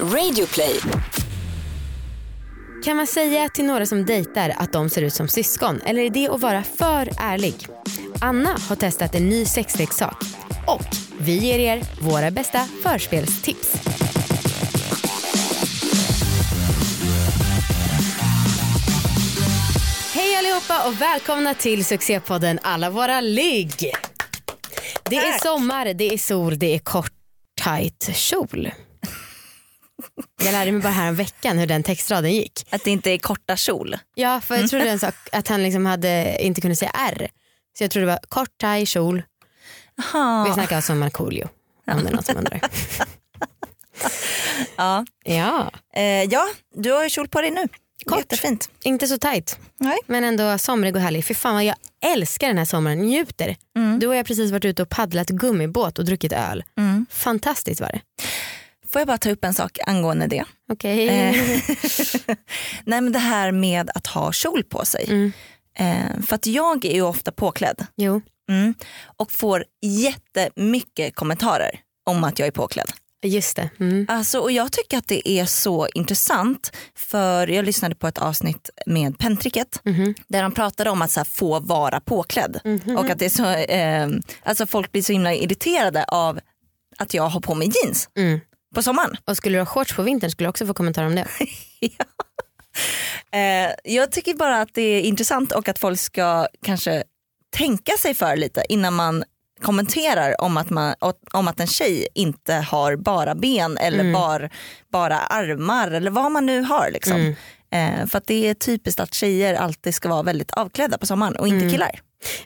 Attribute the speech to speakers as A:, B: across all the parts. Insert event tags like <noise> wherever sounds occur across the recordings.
A: Radioplay.
B: Kan man säga till några som dejtar att de ser ut som syskon eller är det att vara för ärlig? Anna har testat en ny sexleksak och vi ger er våra bästa förspelstips. Hej allihopa och välkomna till succépodden Alla våra ligg. Det är sommar, det är sol, det är kort tight kjol. Jag lärde mig bara här om veckan hur den textraden gick.
C: Att det inte är korta kjol.
B: Ja för jag trodde en sak att han liksom hade, inte kunde säga R. Så jag trodde det var kort taj kjol.
C: Aha.
B: Vi snackar alltså om Markoolio. Om det är något som undrar. <laughs>
C: Ja.
B: Ja,
C: Eh, ja, du har ju kjol på dig nu.
B: Kort.
C: Jättefint.
B: inte så tight.
C: Nej.
B: Men ändå somrig och härlig. För fan vad jag älskar den här sommaren, njuter.
C: Mm.
B: Du och jag har precis varit ute och paddlat gummibåt och druckit öl.
C: Mm.
B: Fantastiskt var det.
C: Får jag bara ta upp en sak angående det?
B: Okej.
C: Eh, <laughs> Nej men det här med att ha kjol på sig.
B: Mm.
C: Eh, för att jag är ju ofta påklädd
B: Jo,
C: mm, och får jättemycket kommentarer om att jag är påklädd.
B: just det. Mm.
C: Alltså, och jag tycker att det är så intressant för jag lyssnade på ett avsnitt med Pentricket
B: Mhm.
C: där de pratade om att så här, få vara påklädd
B: Mhm.
C: och att det så, eh, alltså folk blir så himla irriterade av att jag har på mig jeans
B: Mm.
C: På sommaren.
B: Och skulle du ha shorts på vintern skulle du också få kommentarer om det. <laughs>
C: Eh, jag tycker bara att det är intressant och att folk ska kanske tänka sig för lite innan man kommenterar om att, man, om att en tjej inte har bara ben eller
B: Mm.
C: bar, bara armar eller vad man nu har. Liksom.
B: Mm.
C: Eh, för att det är typiskt att tjejer alltid ska vara väldigt avklädda på sommaren och inte
B: Mm.
C: killar.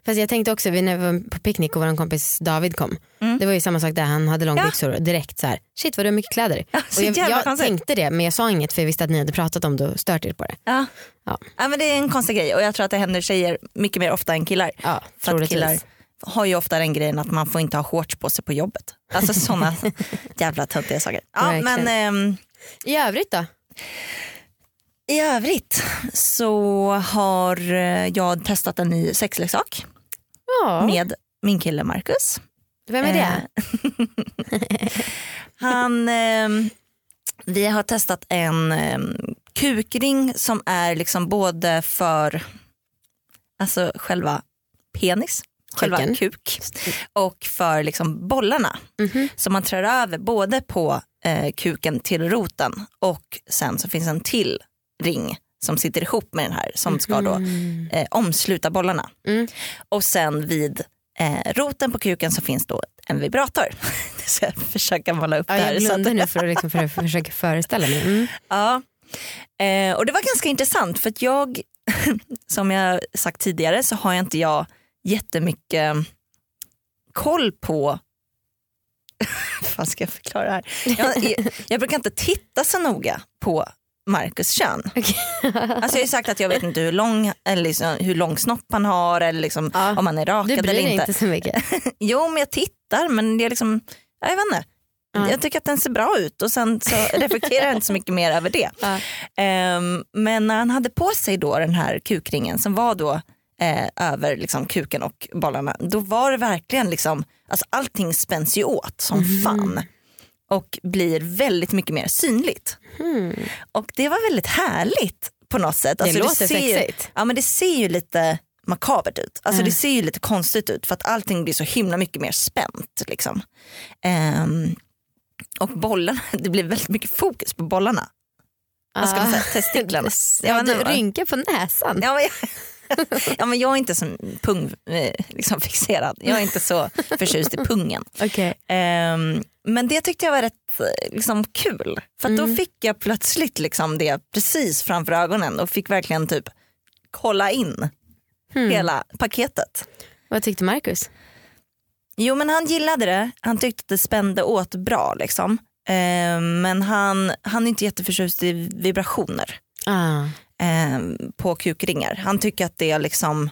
B: Fast jag tänkte också, vi när vi var på picknick och vår kompis David kom.
C: Mm.
B: Det var ju samma sak där, han hade
C: Ja.
B: långbyxor och direkt så här, shit vad du har mycket kläder.
C: Ja,
B: och jag jag tänkte det men jag sa inget för jag visste att ni hade pratat om det och stört er på det.
C: Ja.
B: Ja.
C: Ja. men det är en konstig grej och jag tror att det händer tjejer mycket mer ofta än killar.
B: Ja,
C: För att killar har ju ofta den grejen att man får inte ha shorts på sig på jobbet. Alltså sådana <laughs> jävla töntiga saker. Ja, men ehm,
B: I övrigt då?
C: I övrigt så har eh, jag testat en ny sexleksak
B: Ja,
C: med min kille Marcus.
B: vem är det?
C: Eh, <laughs> Han, ehm, vi har testat en um, kukring som är liksom både för alltså själva penis, själva
B: Kuken.
C: kuk och för liksom bollarna.
B: Mhm.
C: Så man trär över både på eh, kuken till roten och sen så finns en till ring som sitter ihop med den här som ska då
B: Mm.
C: eh, omsluta bollarna.
B: Mm.
C: Och sen vid eh, roten på kuken så finns då en vibrator. <laughs> Så jag försöker måla upp
B: Ja,
C: det här.
B: jag blundar nu för att, liksom, för att försöka föreställa mig. Mm. <laughs>
C: ja. eh, och det var ganska intressant för att jag, <laughs> som jag sagt tidigare så har jag inte jag jättemycket koll på fan ska jag förklara det här? Jag, jag, jag brukar inte titta så noga på Marcus kön. <laughs>
B: Okej.
C: Alltså jag har sagt att jag vet inte hur lång, eller liksom, hur lång snopp han har eller liksom,
B: Ja.
C: om han är
B: Du
C: rakad
B: bryr
C: eller
B: dig
C: inte.
B: inte så mycket. <laughs>
C: Jo men jag tittar men det är liksom, jag vet inte.
B: Ja.
C: Jag tycker att den ser bra ut och sen så <laughs> reflekterar jag inte så mycket mer över det.
B: Ja.
C: Ehm, men när han hade på sig då den här kukringen som var då eh, över liksom kuken och bollarna, då var det verkligen liksom, alltså allting spänns ju åt som
B: Mhm.
C: fan och blir väldigt mycket mer synligt.
B: Mm.
C: Och det var väldigt härligt på något sätt.
B: Det
C: Alltså,
B: låter
C: ser ju,
B: sexigt.
C: Ja men det ser ju lite makabert ut. Alltså
B: Mm.
C: det ser ju lite konstigt ut för att allting blir så himla mycket mer spänt. Liksom. Ehm, och bollarna, <laughs> det blir väldigt mycket fokus på bollarna. Vad ska man säga, <laughs> testiklarna.
B: Ja, du rynkar på näsan.
C: Ja, men <laughs> <laughs> ja, men jag är inte så pung, eh, liksom fixerad. Jag är inte så förtjust i pungen. <laughs>
B: Okej.
C: Ehm, men det tyckte jag var rätt eh, liksom, kul. För att då
B: Mm.
C: fick jag plötsligt liksom, det precis framför ögonen och fick verkligen typ kolla in
B: Hmm.
C: hela paketet.
B: Vad tyckte Marcus?
C: Jo men han gillade det, han tyckte att det spände åt bra liksom. Ehm, men han, han är inte jätteförtjust i vibrationer
B: Ah.
C: Ehm, på kukringar. Han tycker att det liksom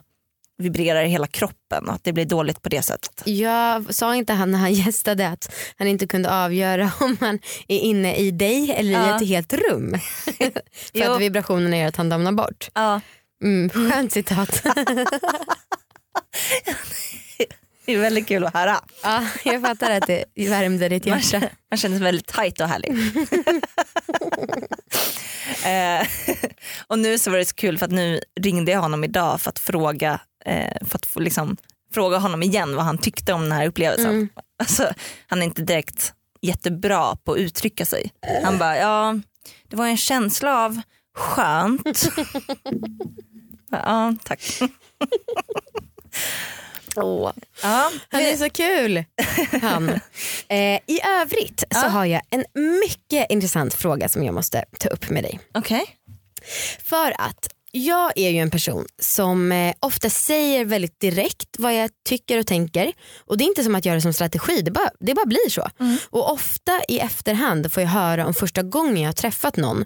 C: vibrerar i hela kroppen och att det blir dåligt på det sättet.
B: Jag sa inte han när han <laughs> gästade att han inte kunde avgöra om han är inne i dig eller i
C: Ja.
B: ett helt rum. <laughs> För att vibrationerna gör att han domnar bort.
C: Ja.
B: Mm, skönt citat. <laughs>
C: Det är väldigt kul att höra.
B: Ja, jag fattar att det värmde ditt hjärta.
C: man känner sig väldigt tajt och härlig. <laughs> eh, och nu så var det så kul för att nu ringde jag honom idag för att fråga, eh, för att få liksom, fråga honom igen vad han tyckte om den här upplevelsen.
B: Mm.
C: Alltså, han är inte direkt jättebra på att uttrycka sig. Han bara, ja det var en känsla av skönt. <laughs> ja tack. <laughs>
B: Åh.
C: Ja,
B: Han är så kul. Han. <laughs> Eh, I övrigt så
C: Ja.
B: har jag en mycket intressant fråga som jag måste ta upp med dig.
C: Okej.
B: För att jag är ju en person som eh, ofta säger väldigt direkt vad jag tycker och tänker. Och det är inte som att göra det som strategi, det bara, det bara blir så.
C: Mm.
B: Och ofta i efterhand får jag höra om första gången jag har träffat någon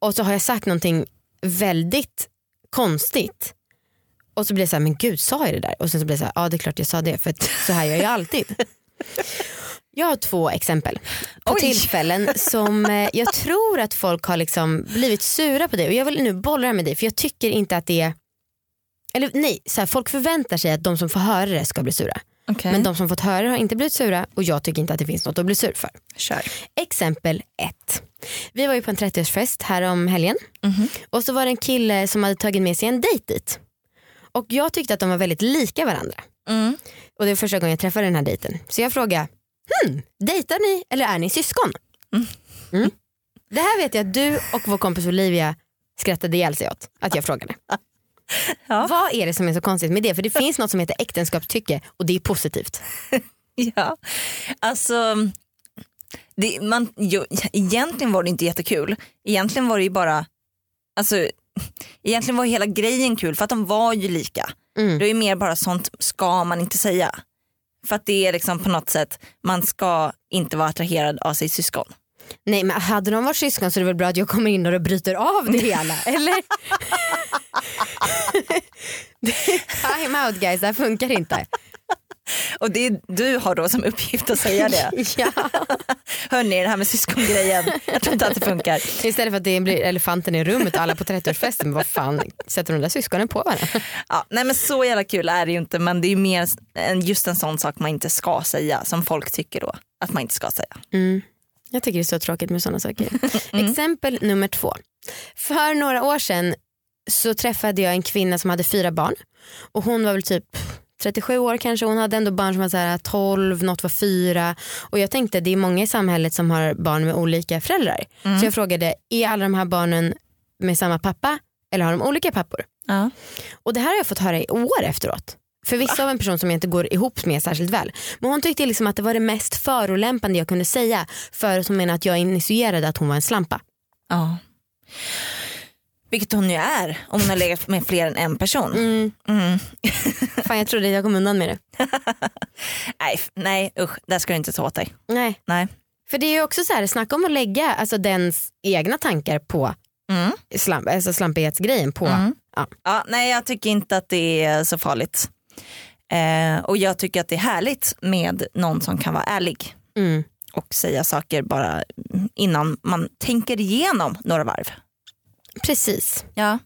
B: och så har jag sagt någonting väldigt konstigt. Och så blir det så här, men gud sa jag det där? Och sen så blir det så här, ja det är klart jag sa det för så här gör jag alltid. <laughs> Jag har två exempel på
C: Oj.
B: tillfällen som eh, jag tror att folk har liksom blivit sura på dig och jag vill nu bolla det med dig för jag tycker inte att det är eller nej, så här, folk förväntar sig att de som får höra det ska bli sura.
C: Okej.
B: Men de som fått höra det har inte blivit sura och jag tycker inte att det finns något att bli sur för.
C: Kör.
B: Exempel ett. Vi var ju på en 30-årsfest här om helgen
C: Mhm.
B: och så var det en kille som hade tagit med sig en dejt dit. Och jag tyckte att de var väldigt lika varandra.
C: Mm.
B: Och det var första gången jag träffade den här dejten. Så jag frågade, hmm, dejtar ni eller är ni syskon? Mm. Det här vet jag att du och vår kompis Olivia skrattade ihjäl sig åt att jag frågade. <laughs>
C: Ja.
B: Vad är det som är så konstigt med det? För det finns något som heter äktenskapstycke och det är positivt. <laughs>
C: Ja, alltså det, man, jo, egentligen var det inte jättekul. Egentligen var det ju bara, alltså, egentligen var hela grejen kul för att de var ju lika.
B: Mm.
C: Det är mer bara sånt ska man inte säga. För att det är liksom på något sätt, man ska inte vara attraherad av sitt syskon.
B: Nej men hade de varit syskon så är det väl bra att jag kommer in och bryter av det hela, <laughs> eller? <laughs> Time out guys, det här funkar inte.
C: Och det är, du har då som uppgift att säga det. <laughs>
B: ja.
C: Hörni, det här med syskongrejen, jag tror inte att det funkar.
B: Istället för att det blir elefanten i rummet och alla på 30-årsfesten, men vad fan sätter de där syskonen på varandra?
C: Ja, nej men så jävla kul är det ju inte men det är ju mer en, just en sån sak man inte ska säga som folk tycker då att man inte ska säga.
B: Mm. Jag tycker det är så tråkigt med sådana saker. <laughs> Exempel nummer två. För några år sedan så träffade jag en kvinna som hade fyra barn och hon var väl typ 37 år kanske. Hon hade ändå barn som var så här 12, något var fyra och jag tänkte det är många i samhället som har barn med olika föräldrar. Så jag frågade, är alla de här barnen med samma pappa eller har de olika pappor?
C: Ja.
B: Och det här har jag fått höra i år efteråt. För vissa av en person som jag inte går ihop med särskilt väl. Men hon tyckte liksom att det var det mest förolämpande jag kunde säga för att hon menade att jag initierade att hon var en slampa.
C: ja. Vilket hon ju är om hon har legat med fler än en person.
B: Mm.
C: Mm. <laughs>
B: Fan jag trodde jag kom undan med det. <laughs>
C: Nej, nej usch, där ska du inte ta åt dig.
B: Nej.
C: Nej.
B: För det är ju också så här, snacka om att lägga alltså, dens egna tankar på
C: Mm.
B: slamp, alltså slampighetsgrejen på.
C: Mm.
B: Ja.
C: Ja, nej jag tycker inte att det är så farligt. Eh, och jag tycker att det är härligt med någon som kan vara ärlig
B: Mm.
C: och säga saker bara innan man tänker igenom några varv.
B: Precis.
C: Ja,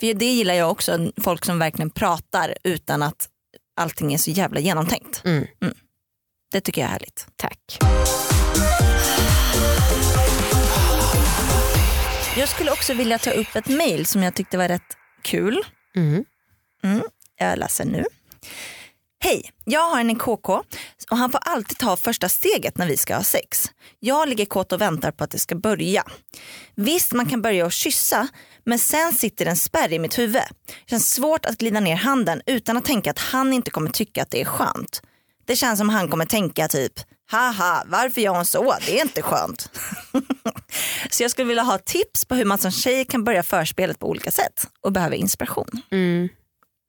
C: för det gillar jag också, folk som verkligen pratar utan att allting är så jävla genomtänkt.
B: Mm.
C: Det tycker jag är härligt.
B: Tack.
C: Jag skulle också vilja ta upp ett mail som jag tyckte var rätt kul.
B: Mm.
C: Jag läser nu. Hej, jag har en i KK och han får alltid ta första steget när vi ska ha sex. Jag ligger kåt och väntar på att det ska börja. Visst, man kan börja och kyssa, men sen sitter en spärr i mitt huvud. Det känns svårt att glida ner handen utan att tänka att han inte kommer tycka att det är skönt. Det känns som han kommer tänka typ, haha, varför gör hon så? Det är inte skönt. <laughs> så jag skulle vilja ha tips på hur man som tjej kan börja förspelet på olika sätt och behöver inspiration.
B: Mm.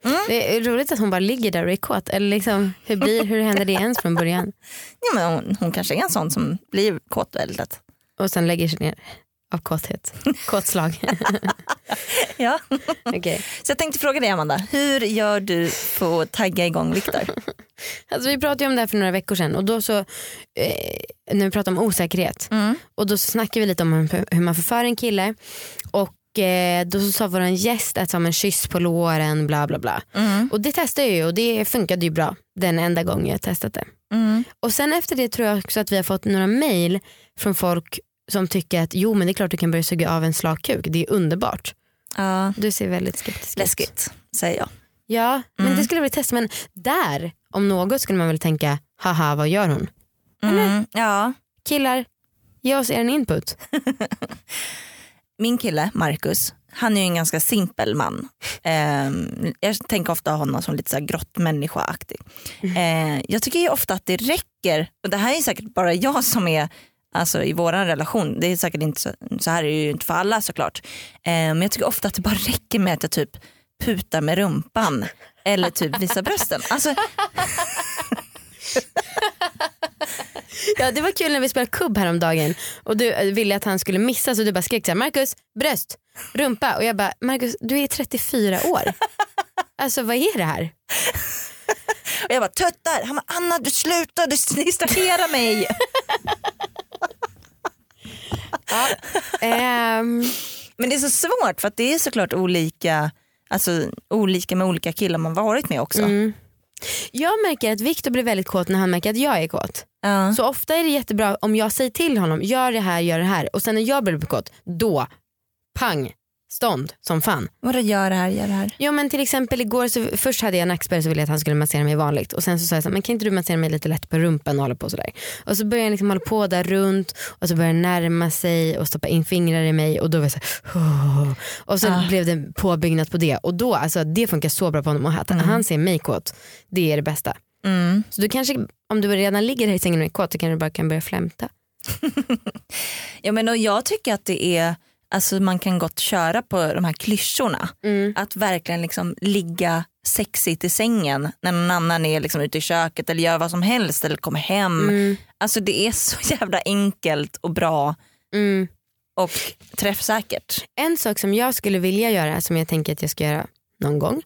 C: Mm.
B: Det är roligt att hon bara ligger där och är kåt. Eller liksom, hur, blir, hur händer det ens från början? <laughs>
C: Ja, men hon, hon kanske är en sån som blir kåt väldigt lätt.
B: Och sen lägger sig ner av kåthet. <laughs> Kåtslag.
C: Ja. <laughs>
B: Okej.
C: Så jag tänkte fråga dig Amanda, hur gör du för att tagga igång Viktor?
B: Alltså vi pratade om det här för några veckor sedan och då så, eh, när vi pratade om osäkerhet
C: Mm.
B: och då snackade vi lite om hur, hur man förför en kille och Eh, då sa vår gäst att som en kyss på låren bla bla bla.
C: Mm.
B: Och det testade jag ju och det funkade ju bra den enda gången jag testat det.
C: Mm.
B: Och sen efter det tror jag också att vi har fått några mail från folk som tycker att jo men det är klart du kan börja suga av en slak kuk, det är underbart.
C: Ja,
B: Du ser väldigt skeptisk ut.
C: läskigt säger jag.
B: Ja men
C: Mm.
B: det skulle jag vilja testa men där om något skulle man väl tänka haha vad gör hon?
C: Mm. Ja.
B: Killar, ge oss er en input. <laughs>
C: Min kille Marcus, han är ju en ganska simpel man. Ehm, jag tänker ofta honom som lite så här grottmänniska-aktig. Eh, jag tycker ju ofta att det räcker, och det här är säkert bara jag som är alltså, i vår relation, det är säkert inte så, så här är det ju inte för alla såklart. Eh, men jag tycker ofta att det bara räcker med att jag typ putar med rumpan eller typ visar brösten. Alltså,
B: Ja, det var kul när vi spelade kubb häromdagen och du eh, ville att han skulle missa så du bara skrek så här, Marcus bröst, rumpa och jag bara Marcus du är 34 år. Alltså vad är det här? <laughs>
C: och jag bara tuttar, han bara Anna du slutar, du distraherar mig. <laughs>
B: Ehm,
C: Men det är så svårt för att det är såklart olika, alltså, olika med olika killar man varit med också.
B: mm. Jag märker att Viktor blir väldigt kåt när han märker att jag är kåt.
C: Ja.
B: Så ofta är det jättebra om jag säger till honom gör det här, gör det här och sen när jag blir kåt då pang stånd som fan.
C: Vadå gör det här, gör det här?
B: Jo men till exempel igår så först hade jag nackspärr så ville jag att han skulle massera mig vanligt och sen så sa jag så här, men kan inte du massera mig lite lätt på rumpan och hålla på sådär. Och så började han liksom hålla på där runt och så började han närma sig och stoppa in fingrar i mig och då var jag så här, "Åh." och så
C: Ah.
B: blev det påbyggnat på det och då alltså det funkar så bra på honom och att han ser mig kåt det är det bästa.
C: Mm.
B: Så du kanske om du redan ligger här i sängen och är kåt så kan du bara kan börja flämta. <laughs>
C: Ja, men och jag tycker att det är, alltså man kan gott köra på de här klyschorna.
B: Mm.
C: Att verkligen liksom ligga sexigt i sängen när någon annan är liksom ute i köket eller gör vad som helst eller kommer hem.
B: Mm.
C: Alltså det är så <laughs> jävla enkelt och bra
B: Mm.
C: och träffsäkert.
B: En sak som jag skulle vilja göra som jag tänker att jag ska göra någon gång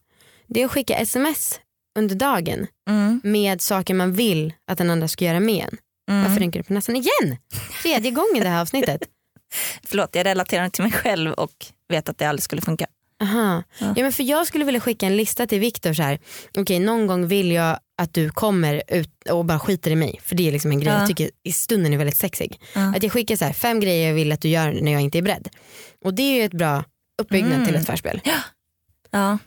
B: det är att skicka sms under dagen
C: Mm.
B: med saker man vill att den andra ska göra med en. Varför rynkar du på näsan igen? Tredje gången det här avsnittet. <laughs> <laughs>
C: Förlåt jag relaterar till mig själv och vet att det aldrig skulle funka.
B: Aha.
C: Ja.
B: Ja. men för jag skulle vilja skicka en lista till Viktor så här. Okej någon gång vill jag att du kommer ut och bara skiter i mig. För det är liksom en grej
C: Ja.
B: jag tycker i stunden är väldigt sexig.
C: Ja.
B: Att jag skickar så här, fem grejer jag vill att du gör när jag inte är beredd. Och det är ju ett bra uppbyggnad
C: Mm.
B: till ett förspel.
C: Ja.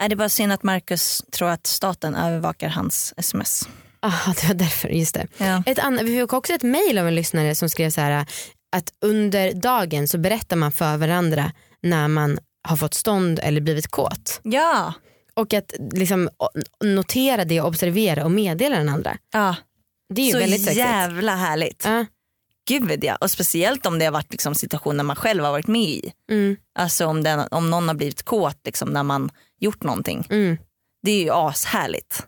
C: Nej, det är bara synd att Marcus tror att staten övervakar hans sms.
B: Aha, det var därför, just det.
C: Ja.
B: Ett vi fick också ett mail av en lyssnare som skrev så här att under dagen så berättar man för varandra när man har fått stånd eller blivit kåt.
C: Ja.
B: Och att liksom notera det, observera och meddela den andra.
C: ja.
B: Det är ju
C: Så
B: väldigt sexigt.
C: jävla härligt.
B: Ja.
C: Gud ja. Och speciellt om det har varit liksom situationer man själv har varit med i.
B: Mm,
C: Alltså om, den, om någon har blivit kåt liksom, när man gjort någonting.
B: mm.
C: Det är ju ashärligt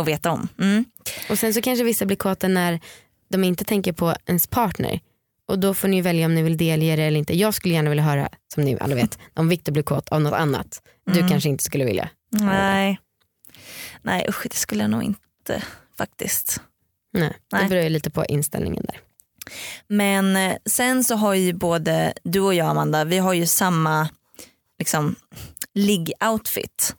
C: att veta om. Mm.
B: Och sen så kanske vissa blir kåta när de inte tänker på ens partner. Och då får ni välja om ni vill delge det eller inte. Jag skulle gärna vilja höra, som ni alla vet, <laughs> om Victor blir kåt av något annat. Du
C: Mm.
B: kanske inte skulle vilja.
C: Nej. Nej usch det skulle jag nog inte faktiskt.
B: Nej,
C: Nej.
B: Det beror ju lite på inställningen där.
C: Men eh, sen så har ju både du och jag Amanda, vi har ju samma liksom, ligg-outfit.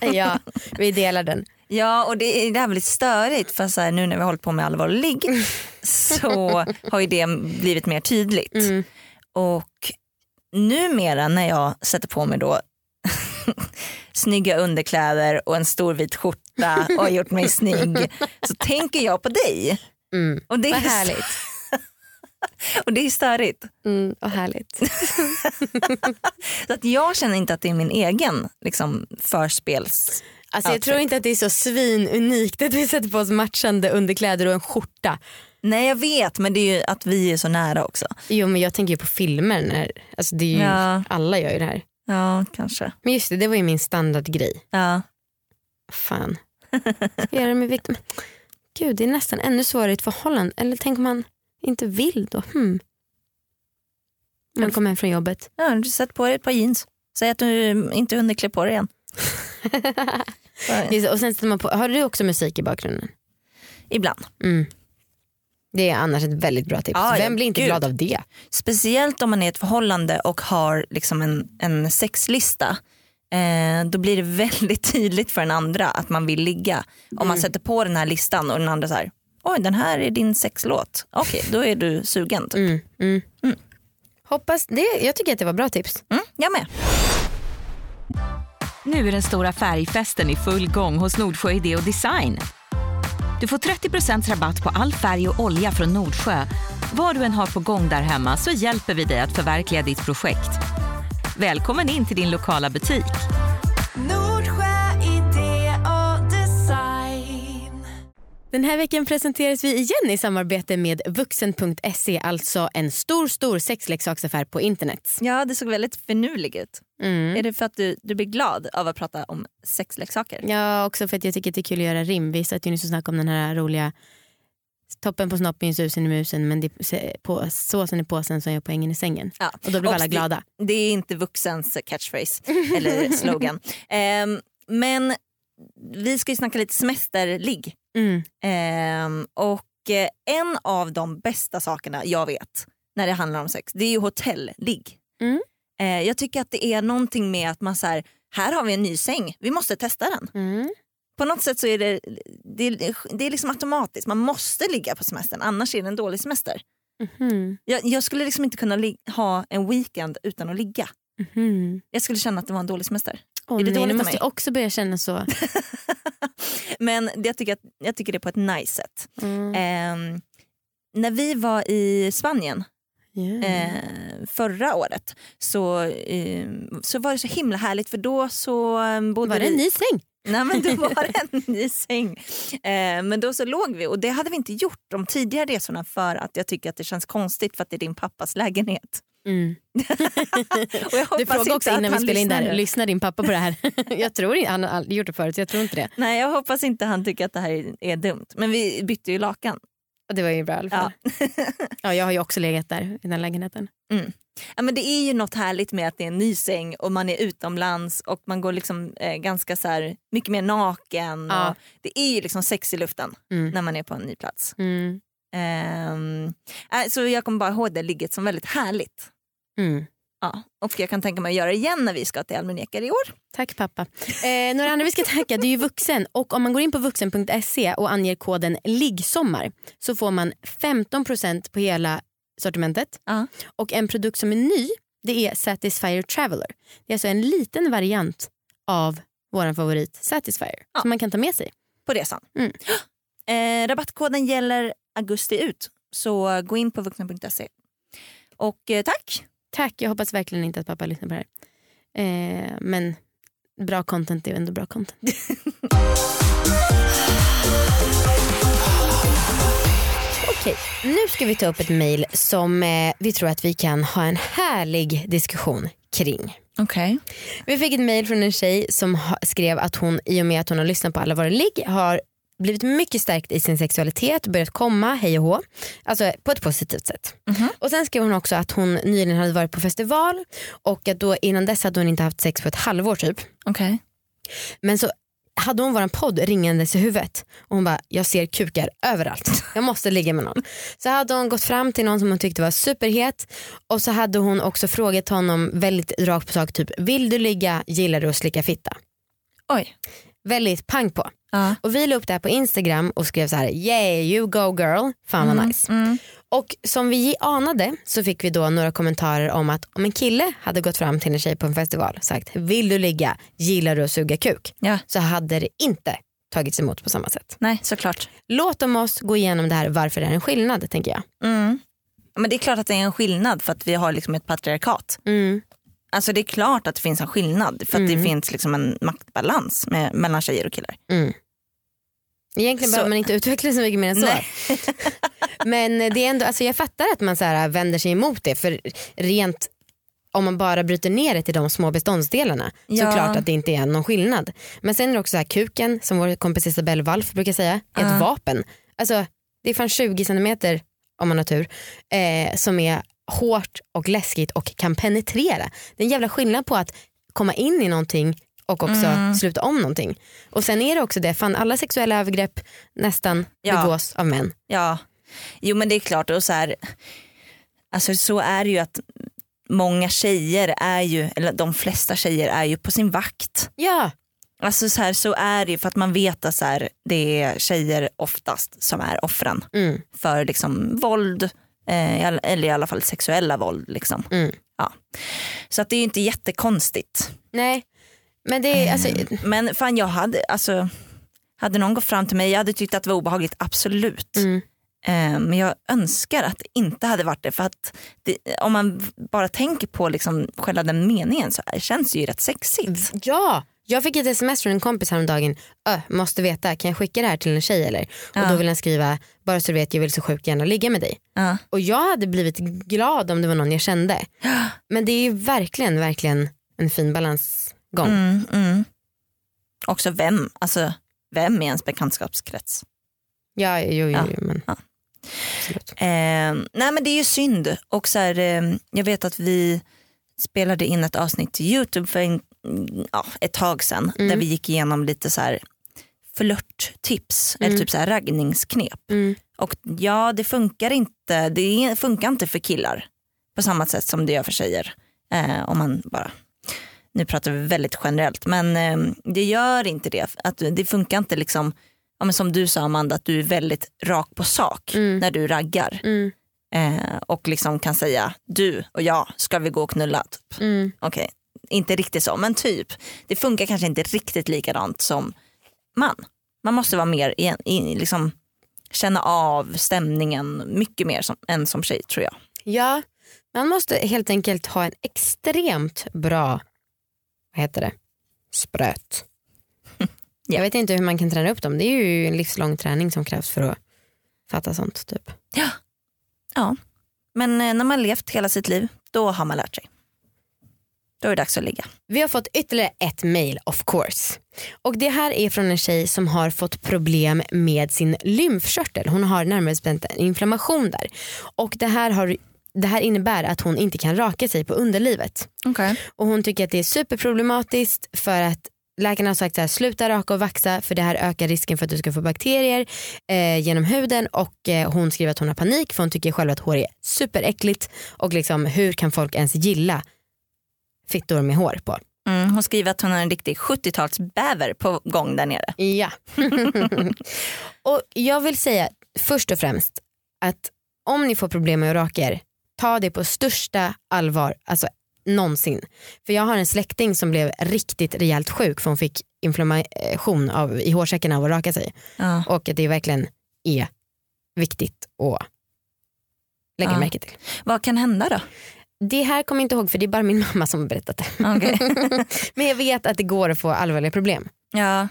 C: <laughs>
B: ja, vi delar den.
C: Ja och det är, det här blir lite störigt för så här, nu när vi har hållit på med allvarlig ligg så har ju det blivit mer tydligt.
B: Mm.
C: Och numera när jag sätter på mig då <laughs> snygga underkläder och en stor vit skjorta och har gjort mig snygg så tänker jag på dig.
B: Mm.
C: Och det,
B: Vad
C: är,
B: härligt. <laughs>
C: och det är störigt.
B: Mm, vad härligt. <laughs>
C: Så att jag känner inte att det är min egen liksom, förspels...
B: Alltså jag tror inte att det är så svinunikt att vi sätter på oss matchande underkläder och en skjorta.
C: Nej jag vet men det är ju att vi är så nära också.
B: Jo men jag tänker ju på filmer när, alltså det är ju,
C: Ja.
B: alla gör ju det här.
C: Ja kanske.
B: Men just det, det var ju min standardgrej.
C: Ja.
B: Fan. Ska jag göra det med Victor? Gud det är nästan ännu svårare i ett förhållande. Eller tänk om man inte vill då? Hmm. Om man kommer hem från jobbet.
C: ja du sätter på dig ett par jeans. Säg att du inte hunnit klä på dig än. <laughs>
B: Och sen sätter man på, har du också musik i bakgrunden?
C: Ibland.
B: Mm. Det är annars ett väldigt bra tips.
C: Ja,
B: Vem blir inte
C: gud.
B: glad av det?
C: Speciellt om man är i ett förhållande och har liksom en, en sexlista. Eh, då blir det <laughs> väldigt tydligt för den andra att man vill ligga. Om man sätter på den här listan och den andra så här, oj den här är din sexlåt. Okej då är du sugen. Typ.
B: Mm, mm. Hoppas det, jag tycker att det var bra tips.
C: Mm, jag med.
A: Nu är den stora färgfesten i full gång hos Nordsjö Idé och Design. Du får 30% rabatt på all färg och olja från Nordsjö. Vad du än har på gång där hemma så hjälper vi dig att förverkliga ditt projekt. Välkommen in till din lokala butik.
B: Den här veckan presenteras vi igen i samarbete med vuxen.se, alltså en stor stor sexleksaksaffär på internet.
C: Ja det såg väldigt finurlig ut.
B: Mm.
C: Är det för att du, du blir glad av att prata om sexleksaker?
B: Ja, också för att jag tycker att det är kul att göra rim. Vi satt ju nyss och snackade om den här roliga toppen på snoppen, susen i musen men det är på, såsen i påsen som gör poängen i sängen.
C: Ja.
B: Och då blev alla
C: det-
B: glada.
C: Det är inte vuxens catchphrase eller slogan. <laughs> Ehm, men vi ska ju snacka lite semesterligg.
B: Mm.
C: Ehm, och eh, en av de bästa sakerna jag vet när det handlar om sex det är ju hotellligg.
B: Mm.
C: Eh, jag tycker att det är någonting med att man så här, här har vi en ny säng, vi måste testa den.
B: Mm.
C: På något sätt så är det, det, det är liksom automatiskt, man måste ligga på semestern annars är det en dålig semester.
B: Mhm.
C: Jag, jag skulle liksom inte kunna ha en weekend utan att ligga.
B: Mhm.
C: Jag skulle känna att det var en dålig semester.
B: Åh
C: Är det
B: nej,
C: dåligt
B: nu måste
C: mig?
B: jag också börja känna så. <laughs> <laughs>
C: Men det, jag, tycker att, jag tycker det på ett nice sätt.
B: Mm.
C: Ehm, när vi var i Spanien
B: Ja.
C: eh, förra året så, eh, så var det så himla härligt för då så eh, bodde
B: Var det
C: vi...
B: en ny säng?
C: Nej men då var det en <laughs> ny säng. Eh, men då så låg vi och det hade vi inte gjort de tidigare resorna för att jag tycker att det känns konstigt för att det är din pappas lägenhet.
B: Mm. <laughs> Du frågade också innan vi spelade in där, lyssnar din pappa på det här? <laughs> jag tror inte, han har aldrig gjort det förut jag tror inte det.
C: Nej jag hoppas inte han tycker att det här är, dumt. Men vi bytte ju lakan.
B: Det var ju bra i alla fall.
C: Ja.
B: Ja. jag har ju också legat där i den lägenheten.
C: Ja, men det är ju något härligt med att det är en ny säng och man är utomlands och man går liksom eh, ganska så här, mycket mer naken.
B: Ja.
C: Och det är ju liksom sex i luften
B: Mm.
C: när man är på en ny plats.
B: Mm.
C: Äh, så jag kommer bara ihåg det ligget som väldigt härligt.
B: Mm.
C: Ja. Och jag kan tänka mig att göra det igen när vi ska till Almenekar i år.
B: Tack pappa. Eh, några andra vi ska tacka det är vuxen och om man går in på vuxen.se och anger koden liggsommar så får man 15% på hela sortimentet
C: Ja.
B: och en produkt som är ny det är Satisfyer Traveler. Det är alltså en liten variant av vår favorit Satisfyer
C: Ja.
B: som man kan ta med sig.
C: På resan.
B: Mm. <gasps>
C: Eh, rabattkoden gäller augusti ut. Så gå in på vuxen.se. Och eh, tack.
B: Tack, jag hoppas verkligen inte att pappa lyssnar på det här. Eh, men bra content är ju ändå bra content. <laughs> Okej, nu ska vi ta upp ett mejl som eh, vi tror att vi kan ha en härlig diskussion kring.
C: Okej.
B: Vi fick ett mejl från en tjej som ha, skrev att hon i och med att hon har lyssnat på alla våra ligg har blivit mycket stärkt i sin sexualitet, börjat komma, hej och hå. Alltså på ett positivt sätt. Och Sen skrev hon också att hon nyligen hade varit på festival och att då innan dess hade hon inte haft sex på ett halvår typ.
C: Okej.
B: Men så hade hon våran podd ringandes i huvudet och hon bara, jag ser kukar överallt. Jag måste ligga med någon. <laughs> Så hade hon gått fram till någon som hon tyckte var superhet och så hade hon också frågat honom väldigt rakt på sak typ, vill du ligga, gillar du att slicka fitta?
C: Oj.
B: Väldigt pang på.
C: Ja.
B: Och vi la upp det här på Instagram och skrev så här, yeah you go girl, fan vad nice.
C: Mm.
B: Och som vi anade så fick vi då några kommentarer om att om en kille hade gått fram till en tjej på en festival och sagt vill du ligga, gillar du att suga kuk?
C: Ja.
B: Så hade det inte tagits emot på samma sätt.
C: Nej såklart.
B: Låt dem oss gå igenom det här varför det är en skillnad tänker jag.
C: Mm. Men det är klart att det är en skillnad för att vi har liksom ett patriarkat.
B: Mm.
C: Alltså det är klart att det finns en skillnad för att det finns liksom en maktbalans med, mellan tjejer och killar.
B: Mm. Egentligen
C: Så-
B: behöver man inte utveckla så mycket mer än så. <laughs> Men det är ändå, alltså jag fattar att man så här vänder sig emot det för rent om man bara bryter ner det till de små beståndsdelarna
C: Ja.
B: så klart att det inte är någon skillnad. Men sen är det också så här kuken som vår kompis Isabelle Walf brukar säga är
C: Ja.
B: ett vapen. Alltså det är fan 20 centimeter om man har tur eh, som är hårt och läskigt och kan penetrera. Det är en jävla skillnad på att komma in i någonting och också
C: Mm.
B: sluta om någonting. Och sen är det också det, fan alla sexuella övergrepp nästan
C: Ja.
B: begås av män.
C: Ja. Jo men det är klart och så här, alltså så är det ju att många tjejer är ju, eller de flesta tjejer är ju på sin vakt.
B: Ja,
C: Alltså så, här, så är det ju för att man vet att så här, det är tjejer oftast som är offren
B: mm.
C: för liksom våld, eh, eller i alla fall sexuella våld. Liksom.
B: Mm.
C: Ja. Så att det är ju inte jättekonstigt.
B: nej. Men det är alltså,
C: Men fan jag hade, alltså, hade någon gått fram till mig, jag hade tyckt att det var obehagligt, absolut.
B: mm.
C: Eh, Men jag önskar att det inte hade varit det för att det, om man bara tänker på liksom själva den meningen så här, känns det ju rätt sexigt.
B: ja. Jag fick ett sms från en kompis häromdagen. Ö, måste veta, kan jag skicka det här till en tjej eller? Och
C: Ja.
B: då vill han skriva, bara så du vet jag vill så sjukt gärna ligga med dig.
C: Ja.
B: Och jag hade blivit glad om det var någon jag kände. <gasps> Men det är ju verkligen, verkligen en fin balansgång.
C: Mm, mm. Också vem, alltså vem i ens bekantskapskrets?
B: Ja, jo, jo,
C: Ja.
B: men.
C: Ja. Eh, nej men det är ju synd. Och så här, eh, jag vet att vi spelade in ett avsnitt till Youtube för en, ja, ett tag sedan
B: Mm.
C: där vi gick igenom lite så här flörttips eller
B: Mm.
C: typ så här raggningsknep.
B: Mm.
C: Och ja det funkar inte, det funkar inte för killar på samma sätt som det gör för tjejer. Eh, om man bara, nu pratar vi väldigt generellt men eh, det gör inte det. Att det funkar inte liksom, ja, men som du sa Amanda, att du är väldigt rak på sak
B: Mm.
C: när du raggar.
B: Mm.
C: Eh, och liksom kan säga du och jag, ska vi gå och knulla? Typ.
B: Mm.
C: Okej, inte riktigt så men typ. Det funkar kanske inte riktigt likadant som man. Man måste vara mer, i, i, liksom, känna av stämningen mycket mer som, än som tjej tror jag.
B: Ja, man måste helt enkelt ha en extremt bra, vad heter det, spröt. <laughs> Jag vet inte hur man kan träna upp dem. Det är ju en livslång träning som krävs för att fatta sånt. Typ.
C: Ja. ja. Men eh, när man levt hela sitt liv, då har man lärt sig. Då är det dags att ligga.
B: Vi har fått ytterligare ett mail of course. Och det här är från en tjej som har fått problem med sin lymfkörtel. Hon har närmare bestämt en inflammation där. Och det här, har, det här innebär att hon inte kan raka sig på underlivet.
C: Okay.
B: Och hon tycker att det är superproblematiskt för att läkarna har sagt så här, sluta raka och vaxa för det här ökar risken för att du ska få bakterier eh, genom huden och eh, hon skriver att hon har panik för hon tycker själv att hår är superäckligt och liksom hur kan folk ens gilla fittor med hår på?
C: Mm, hon skriver att hon har en riktig 70-talsbäver på gång där nere.
B: Ja. <laughs> och jag vill säga först och främst att om ni får problem med att raka er, ta det på största allvar, alltså någonsin. För jag har en släkting som blev riktigt rejält sjuk för hon fick inflammation av, i hårsäcken av att raka sig.
C: Ja.
B: Och det verkligen är viktigt att lägga
C: Ja.
B: märke till.
C: Vad kan hända då?
B: Det här kommer jag inte ihåg för det är bara min <laughs> mamma som har berättat det.
C: Okej. <laughs>
B: Men jag vet att det går att få allvarliga problem.
C: Ja.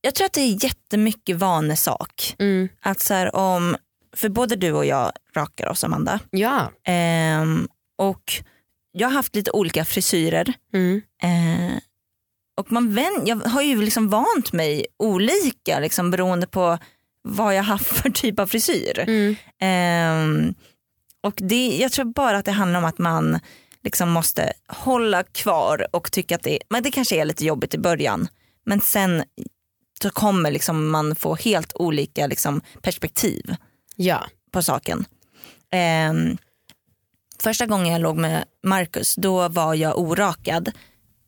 C: Jag tror att det är jättemycket vanesak.
B: Mm.
C: Att så här, om, för både du och jag rakar oss Amanda.
B: Ja.
C: Ehm, och jag har haft lite olika frisyrer.
B: Mm.
C: Eh, och man vän, jag har ju liksom vant mig olika liksom, beroende på vad jag haft för typ av frisyr.
B: Mm.
C: Ehm, och det, jag tror bara att det handlar om att man liksom måste hålla kvar och tycka att det, men det kanske är lite jobbigt i början. Men sen så kommer liksom man få helt olika liksom perspektiv
B: Ja.
C: på saken. Ehm, första gången jag låg med Marcus då var jag orakad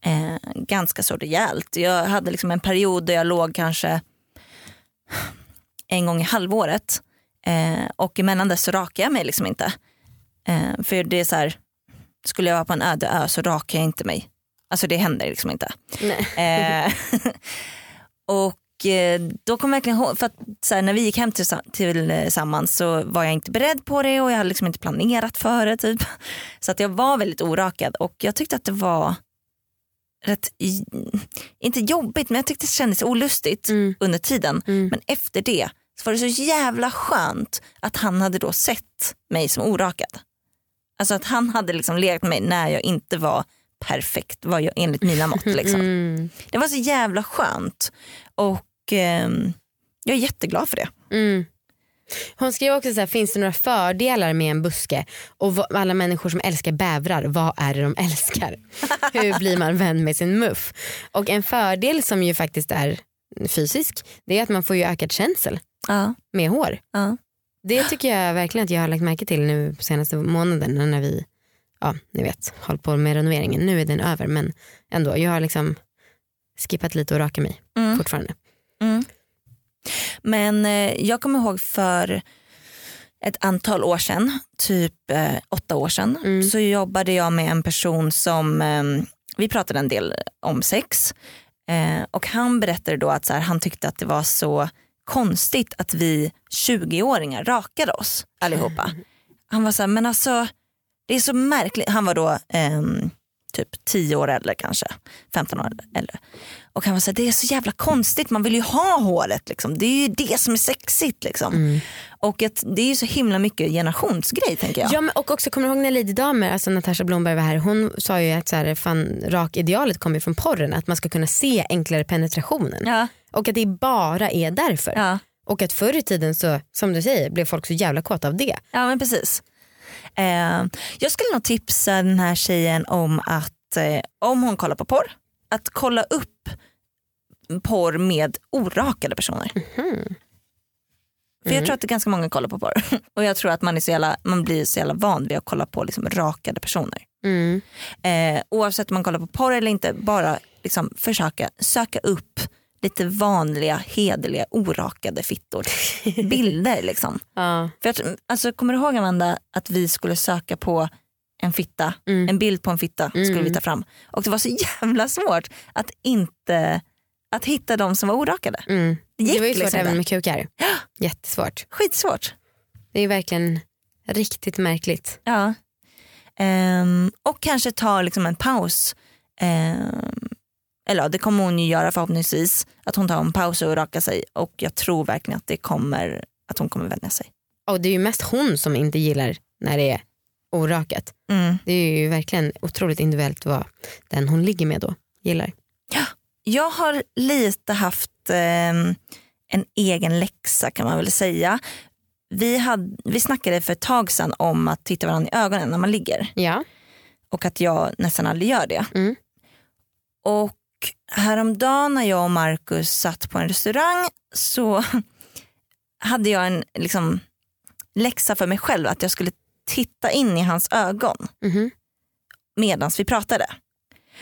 C: eh, ganska så rejält. Jag hade liksom en period där jag låg kanske en gång i halvåret eh, och emellan dess så rakade jag mig liksom inte. Eh, för det är så här, skulle jag vara på en öde ö så rakar jag inte mig. Alltså det händer liksom inte. Eh, <laughs> och eh, då kom jag verkligen ihåg, för att så här, när vi gick hem tillsa- tillsammans så var jag inte beredd på det och jag hade liksom inte planerat för det. Typ. <laughs> Så att jag var väldigt orakad och jag tyckte att det var rätt, inte jobbigt men jag tyckte det kändes olustigt
B: Mm.
C: under tiden.
B: Mm.
C: Men efter det så var det så jävla skönt att han hade då sett mig som orakad. Alltså att han hade liksom legat med mig när jag inte var perfekt var jag enligt mina mått. Liksom. <laughs>
B: Mm.
C: Det var så jävla skönt och ehm, jag är jätteglad för det.
B: Mm. Hon skrev också så här, finns det några fördelar med en buske? Och vad, alla människor som älskar bävrar, vad är det de älskar? <laughs> Hur blir man vän med sin muff? Och en fördel som ju faktiskt är fysisk, det är att man får ju ökad känsel
C: Ja,
B: med hår.
C: ja.
B: Det tycker jag verkligen att jag har lagt märke till nu på senaste månaden när vi, ja ni vet, håller på med renoveringen. Nu är den över men ändå, jag har liksom skippat lite och raka mig
C: Mm.
B: fortfarande.
C: Mm. Men eh, jag kommer ihåg för ett antal år sedan, typ eh, åtta år sedan,
B: Mm.
C: så jobbade jag med en person som, eh, vi pratade en del om sex eh, och han berättade då att så här, han tyckte att det var så konstigt att vi 20-åringar rakade oss allihopa. <laughs> Han var så här, men alltså det är så märkligt, han var då ehm, typ 10 år äldre kanske, 15 år äldre. Och han var så här, det är så jävla konstigt, man vill ju ha håret liksom. Det är ju det som är sexigt liksom.
B: Mm.
C: Och att det är ju så himla mycket generationsgrej tänker jag.
B: Ja. men och också kommer du ihåg när Lady Damer, alltså Natasha Blomberg var här, hon sa ju att så här, fan, rakidealet kommer ju från porren, att man ska kunna se enklare penetrationen.
C: Ja,
B: Och att det bara är därför.
C: ja.
B: Och att förr i tiden så, som du säger, blev folk så jävla kåta av det.
C: Ja men precis. Eh, jag skulle nog tipsa den här tjejen om att eh, om hon kollar på porr, att kolla upp porr med orakade personer. För jag tror att det är ganska många kollar på porr <laughs> och jag tror att man, är så jävla, man blir så jävla van vid att kolla på liksom rakade personer.
B: Mm.
C: Eh, oavsett om man kollar på porr eller inte, bara liksom försöka söka upp lite vanliga, hederliga, orakade fittor. Bilder liksom. <laughs>
B: Ja.
C: För att, alltså, kommer du ihåg Amanda att vi skulle söka på en fitta,
B: Mm.
C: en bild på en fitta skulle
B: Mm.
C: vi ta fram. Och det var så jävla svårt att inte att hitta de som var orakade.
B: Mm.
C: Det gick
B: Det var ju svårt
C: liksom
B: även med kukar. Jättesvårt.
C: Skitsvårt.
B: Det är verkligen riktigt märkligt.
C: Ja. Ehm, och kanske ta liksom en paus. Ehm, eller ja, det kommer hon ju göra förhoppningsvis. Att hon tar en paus och rakar sig. Och jag tror verkligen att det kommer att hon kommer vänja sig.
B: Och det är ju mest hon som inte gillar när det är orakat.
C: Mm.
B: Det är ju verkligen otroligt individuellt vad den hon ligger med då gillar.
C: Jag har lite haft ehm, en egen läxa kan man väl säga. Vi, hade, vi snackade för ett tag sedan om att titta varandra i ögonen när man ligger
B: Ja.
C: och att jag nästan aldrig gör det.
B: Mm.
C: Och häromdagen när jag och Markus satt på en restaurang så hade jag en liksom, läxa för mig själv att jag skulle titta in i hans ögon
B: Mhm.
C: medan vi pratade.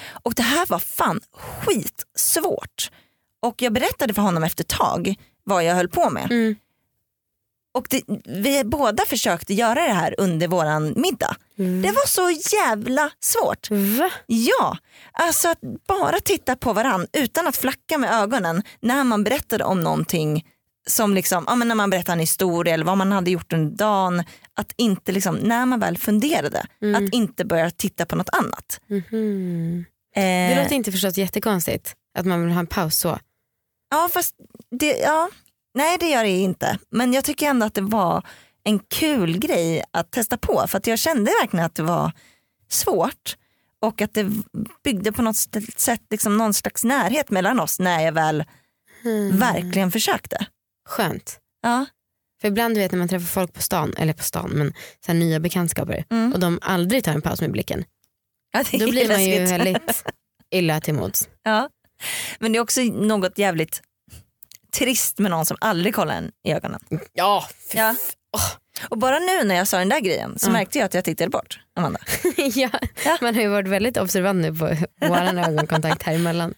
C: Och det här var fan skitsvårt. Och jag berättade för honom efter ett tag vad jag höll på med.
B: Mm.
C: Och det, vi båda försökte göra det här under våran middag. Det var så jävla svårt.
B: Va?
C: Ja, alltså att bara titta på varann utan att flacka med ögonen när man berättade om någonting som liksom, ja, men när man berättade en historia eller vad man hade gjort under dagen. Att inte liksom, när man väl funderade,
B: Mm.
C: att inte börja titta på något annat.
B: Mhm.
C: Eh,
B: Det låter inte förstås jättekonstigt att man vill ha en paus så.
C: Ja fast det, ja, nej det gör det inte. Men jag tycker ändå att det var en kul grej att testa på för att jag kände verkligen att det var svårt och att det byggde på något sätt liksom någon slags närhet mellan oss när jag väl
B: Mm.
C: verkligen försökte.
B: Skönt.
C: Ja.
B: För ibland du vet när man träffar folk på stan, eller på stan men så nya bekantskaper
C: Mm.
B: och de aldrig tar en paus med blicken.
C: Ja,
B: Då blir man ju väldigt illa till mods.
C: Ja. Men det är också något jävligt trist med någon som aldrig kollar en i ögonen.
B: Ja,
C: Ja. Och bara nu när jag sa den där grejen så
B: Ja.
C: märkte jag att jag tittade bort, Amanda. <laughs>
B: ja. Man har ju varit väldigt observant nu på våran ögonkontakt här emellan.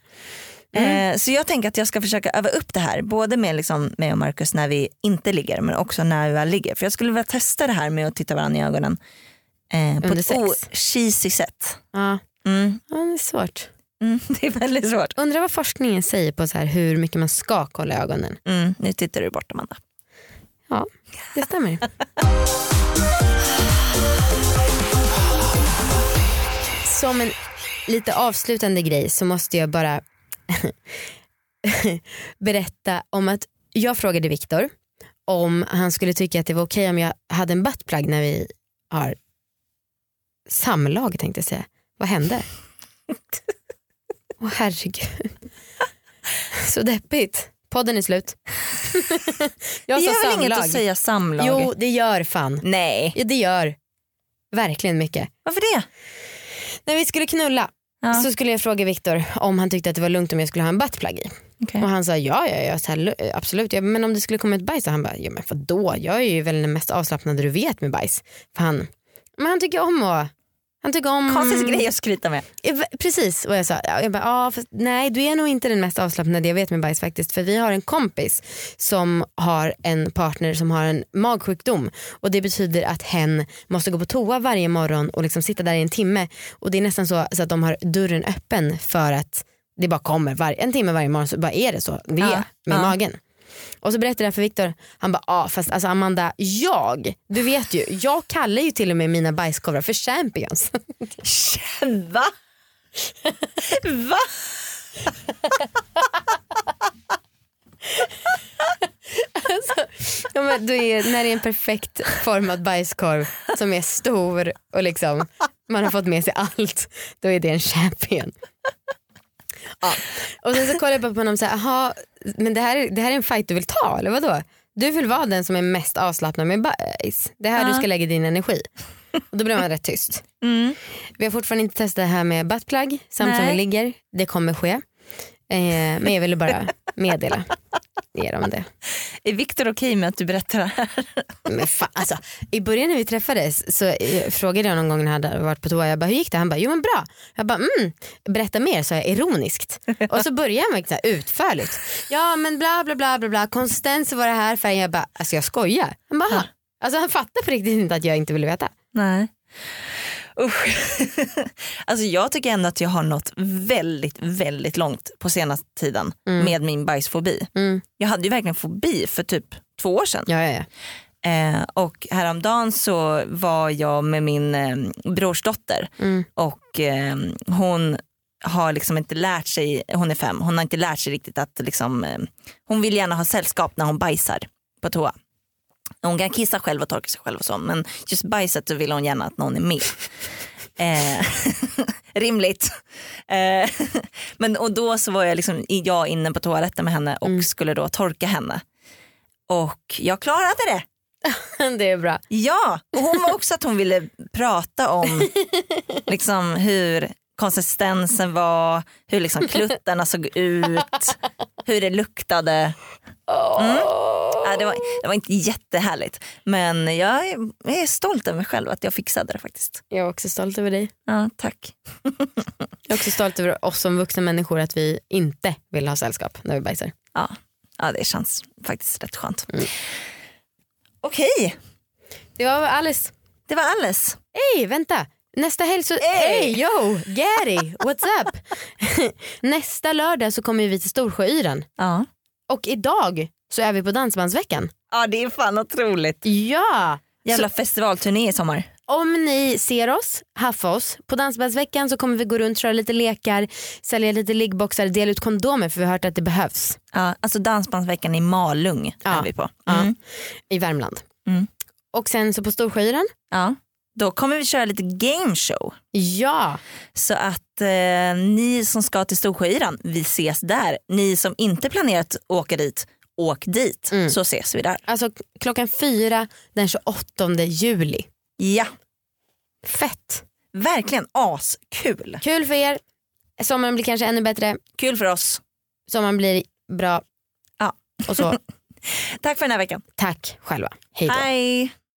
C: Eh, så jag tänker att jag ska försöka öva upp det här, både med liksom mig och Markus när vi inte ligger men också när vi väl ligger. För jag skulle vilja testa det här med att titta varandra i ögonen eh, på ett o-cheesy sätt.
B: Ja.
C: Mm.
B: ja, det är svårt.
C: Mm, <laughs> det är väldigt svårt.
B: Undrar vad forskningen säger på så här hur mycket man ska kolla ögonen.
C: Mm, nu tittar du bort Amanda.
B: Ja, det stämmer. <laughs> Som en lite avslutande grej så måste jag bara <laughs> berätta om att jag frågade Viktor om han skulle tycka att det var okej om jag hade en buttplug när vi har samlag tänkte jag säga. Vad hände? Åh herregud. Så deppigt. Podden är slut. jag
C: Det gör väl inget att säga samlag?
B: Jo det gör fan.
C: Nej,
B: Ja, det gör verkligen mycket.
C: varför det?
B: När vi skulle knulla
C: Ja.
B: så skulle jag fråga Viktor om han tyckte att det var lugnt om jag skulle ha en buttplug i.
C: Okej.
B: Och han sa ja, ja, ja här, lu- absolut. Bara, men om det skulle komma ett bajs? Och han bara, ja men vadå? Jag är ju väl den mest avslappnade du vet med bajs. För han, men han tycker om att han tycker om...
C: Konstig grej att skryta med.
B: Precis och jag sa, ja, jag bara, ja, fast, nej du är nog inte den mest avslappnade jag vet med bajs faktiskt. För vi har en kompis som har en partner som har en magsjukdom och det betyder att hen måste gå på toa varje morgon och liksom sitta där i en timme. Och det är nästan så, så att de har dörren öppen för att det bara kommer var, en timme varje morgon så bara är det så det är
C: Ja,
B: med
C: ja.
B: magen. Och så berättade jag för Viktor, han bara ja fast alltså Amanda jag, du vet ju, jag kallar ju till och med mina bajskorvar för champions. <laughs>
C: Va? Va?
B: Ja, men då är, när det är en perfekt formad bajskorv som är stor och liksom, man har fått med sig allt, då är det en champion. Ja. Och sen så kollade jag på honom och sa, aha, men det här, är- det här är en fight du vill ta eller vadå? Du vill vara den som är mest avslappnad med bajs. Det är här du ska lägga din energi. Och då blev man rätt tyst.
C: Mm.
B: Vi har fortfarande inte testat det här med buttplug samt som vi ligger. Det kommer ske. Eh, men jag ville bara meddela er om det.
C: Är Viktor okej med att du berättar det här?
B: Men fan, alltså, I början när vi träffades så eh, frågade jag någon gång när jag hade varit på toa, jag bara, hur gick det? Han bara, jo men bra. Jag bara, mm, berätta mer, sa jag ironiskt. Och så började så här, utförligt. Ja men bla bla bla bla bla, konsistens var det här färgen. Jag bara, alltså jag skojar. Han bara, "Aha." alltså han fattar på riktigt inte att jag inte ville veta.
C: Nej. Usch. <laughs> alltså jag tycker ändå att jag har nått väldigt, väldigt långt på senaste tiden med min bajsfobi.
B: Mm.
C: Jag hade ju verkligen fobi för typ två år sedan.
B: Ja, ja, ja.
C: Eh, och häromdagen så var jag med min eh, brorsdotter
B: Mm.
C: och eh, hon har liksom inte lärt sig, hon är fem, hon har inte lärt sig riktigt att liksom, eh, hon vill gärna ha sällskap när hon bajsar på toa. Hon kan kissa själv och torka sig själv och så men just bajset så vill hon gärna att någon är med. <laughs> Eh, <laughs> rimligt. Eh, <laughs> men och då så var jag, liksom, jag inne på toaletten med henne och skulle då torka henne. Och jag klarade det.
B: det är bra.
C: Ja, och hon var också att hon ville prata om liksom, hur konsistensen var, hur liksom kluttarna såg ut, hur det luktade. Mm. Ja, det, var, det var inte jättehärligt men jag är, jag är stolt över mig själv att jag fixade det faktiskt.
B: Jag är också stolt över dig.
C: Ja, tack. <laughs>
B: Jag är också stolt över oss som vuxna människor att vi inte vill ha sällskap när vi bajsar.
C: Ja, ja det känns faktiskt rätt skönt. Okej,
B: Det var Alice.
C: det var alles.
B: Hej vänta, nästa helg så,
C: Hey!
B: hey yo Gary, what's up? <laughs> Nästa lördag så kommer vi till Storsjöyran
C: Ja.
B: och idag så är vi på Dansbandsveckan.
C: ja, det är fan otroligt.
B: Ja!
C: Jävla festivalturné i sommar.
B: Om ni ser oss, haffa oss. På Dansbandsveckan så kommer vi gå runt, köra lite lekar, sälja lite liggboxar, dela ut kondomer för vi har hört att det behövs
C: Ja, alltså Dansbandsveckan i Malung
B: Ja.
C: är vi på.
B: Ja.
C: Mm.
B: i Värmland.
C: Mm.
B: Och sen så på Storsjöyran,
C: Ja. Då kommer vi köra lite game show.
B: ja
C: Så att eh, ni som ska till Storsjöyran, vi ses där. Ni som inte planerat att åka dit, åk dit
B: Mm.
C: så ses vi där.
B: alltså klockan fyra den 28 juli.
C: Ja,
B: Fett!
C: verkligen askul.
B: Kul för er, sommaren blir kanske ännu bättre,
C: Kul för oss.
B: sommaren blir bra.
C: Ja.
B: Och så, <laughs>
C: Tack för den här veckan.
B: tack själva. Hej då.
C: Hej.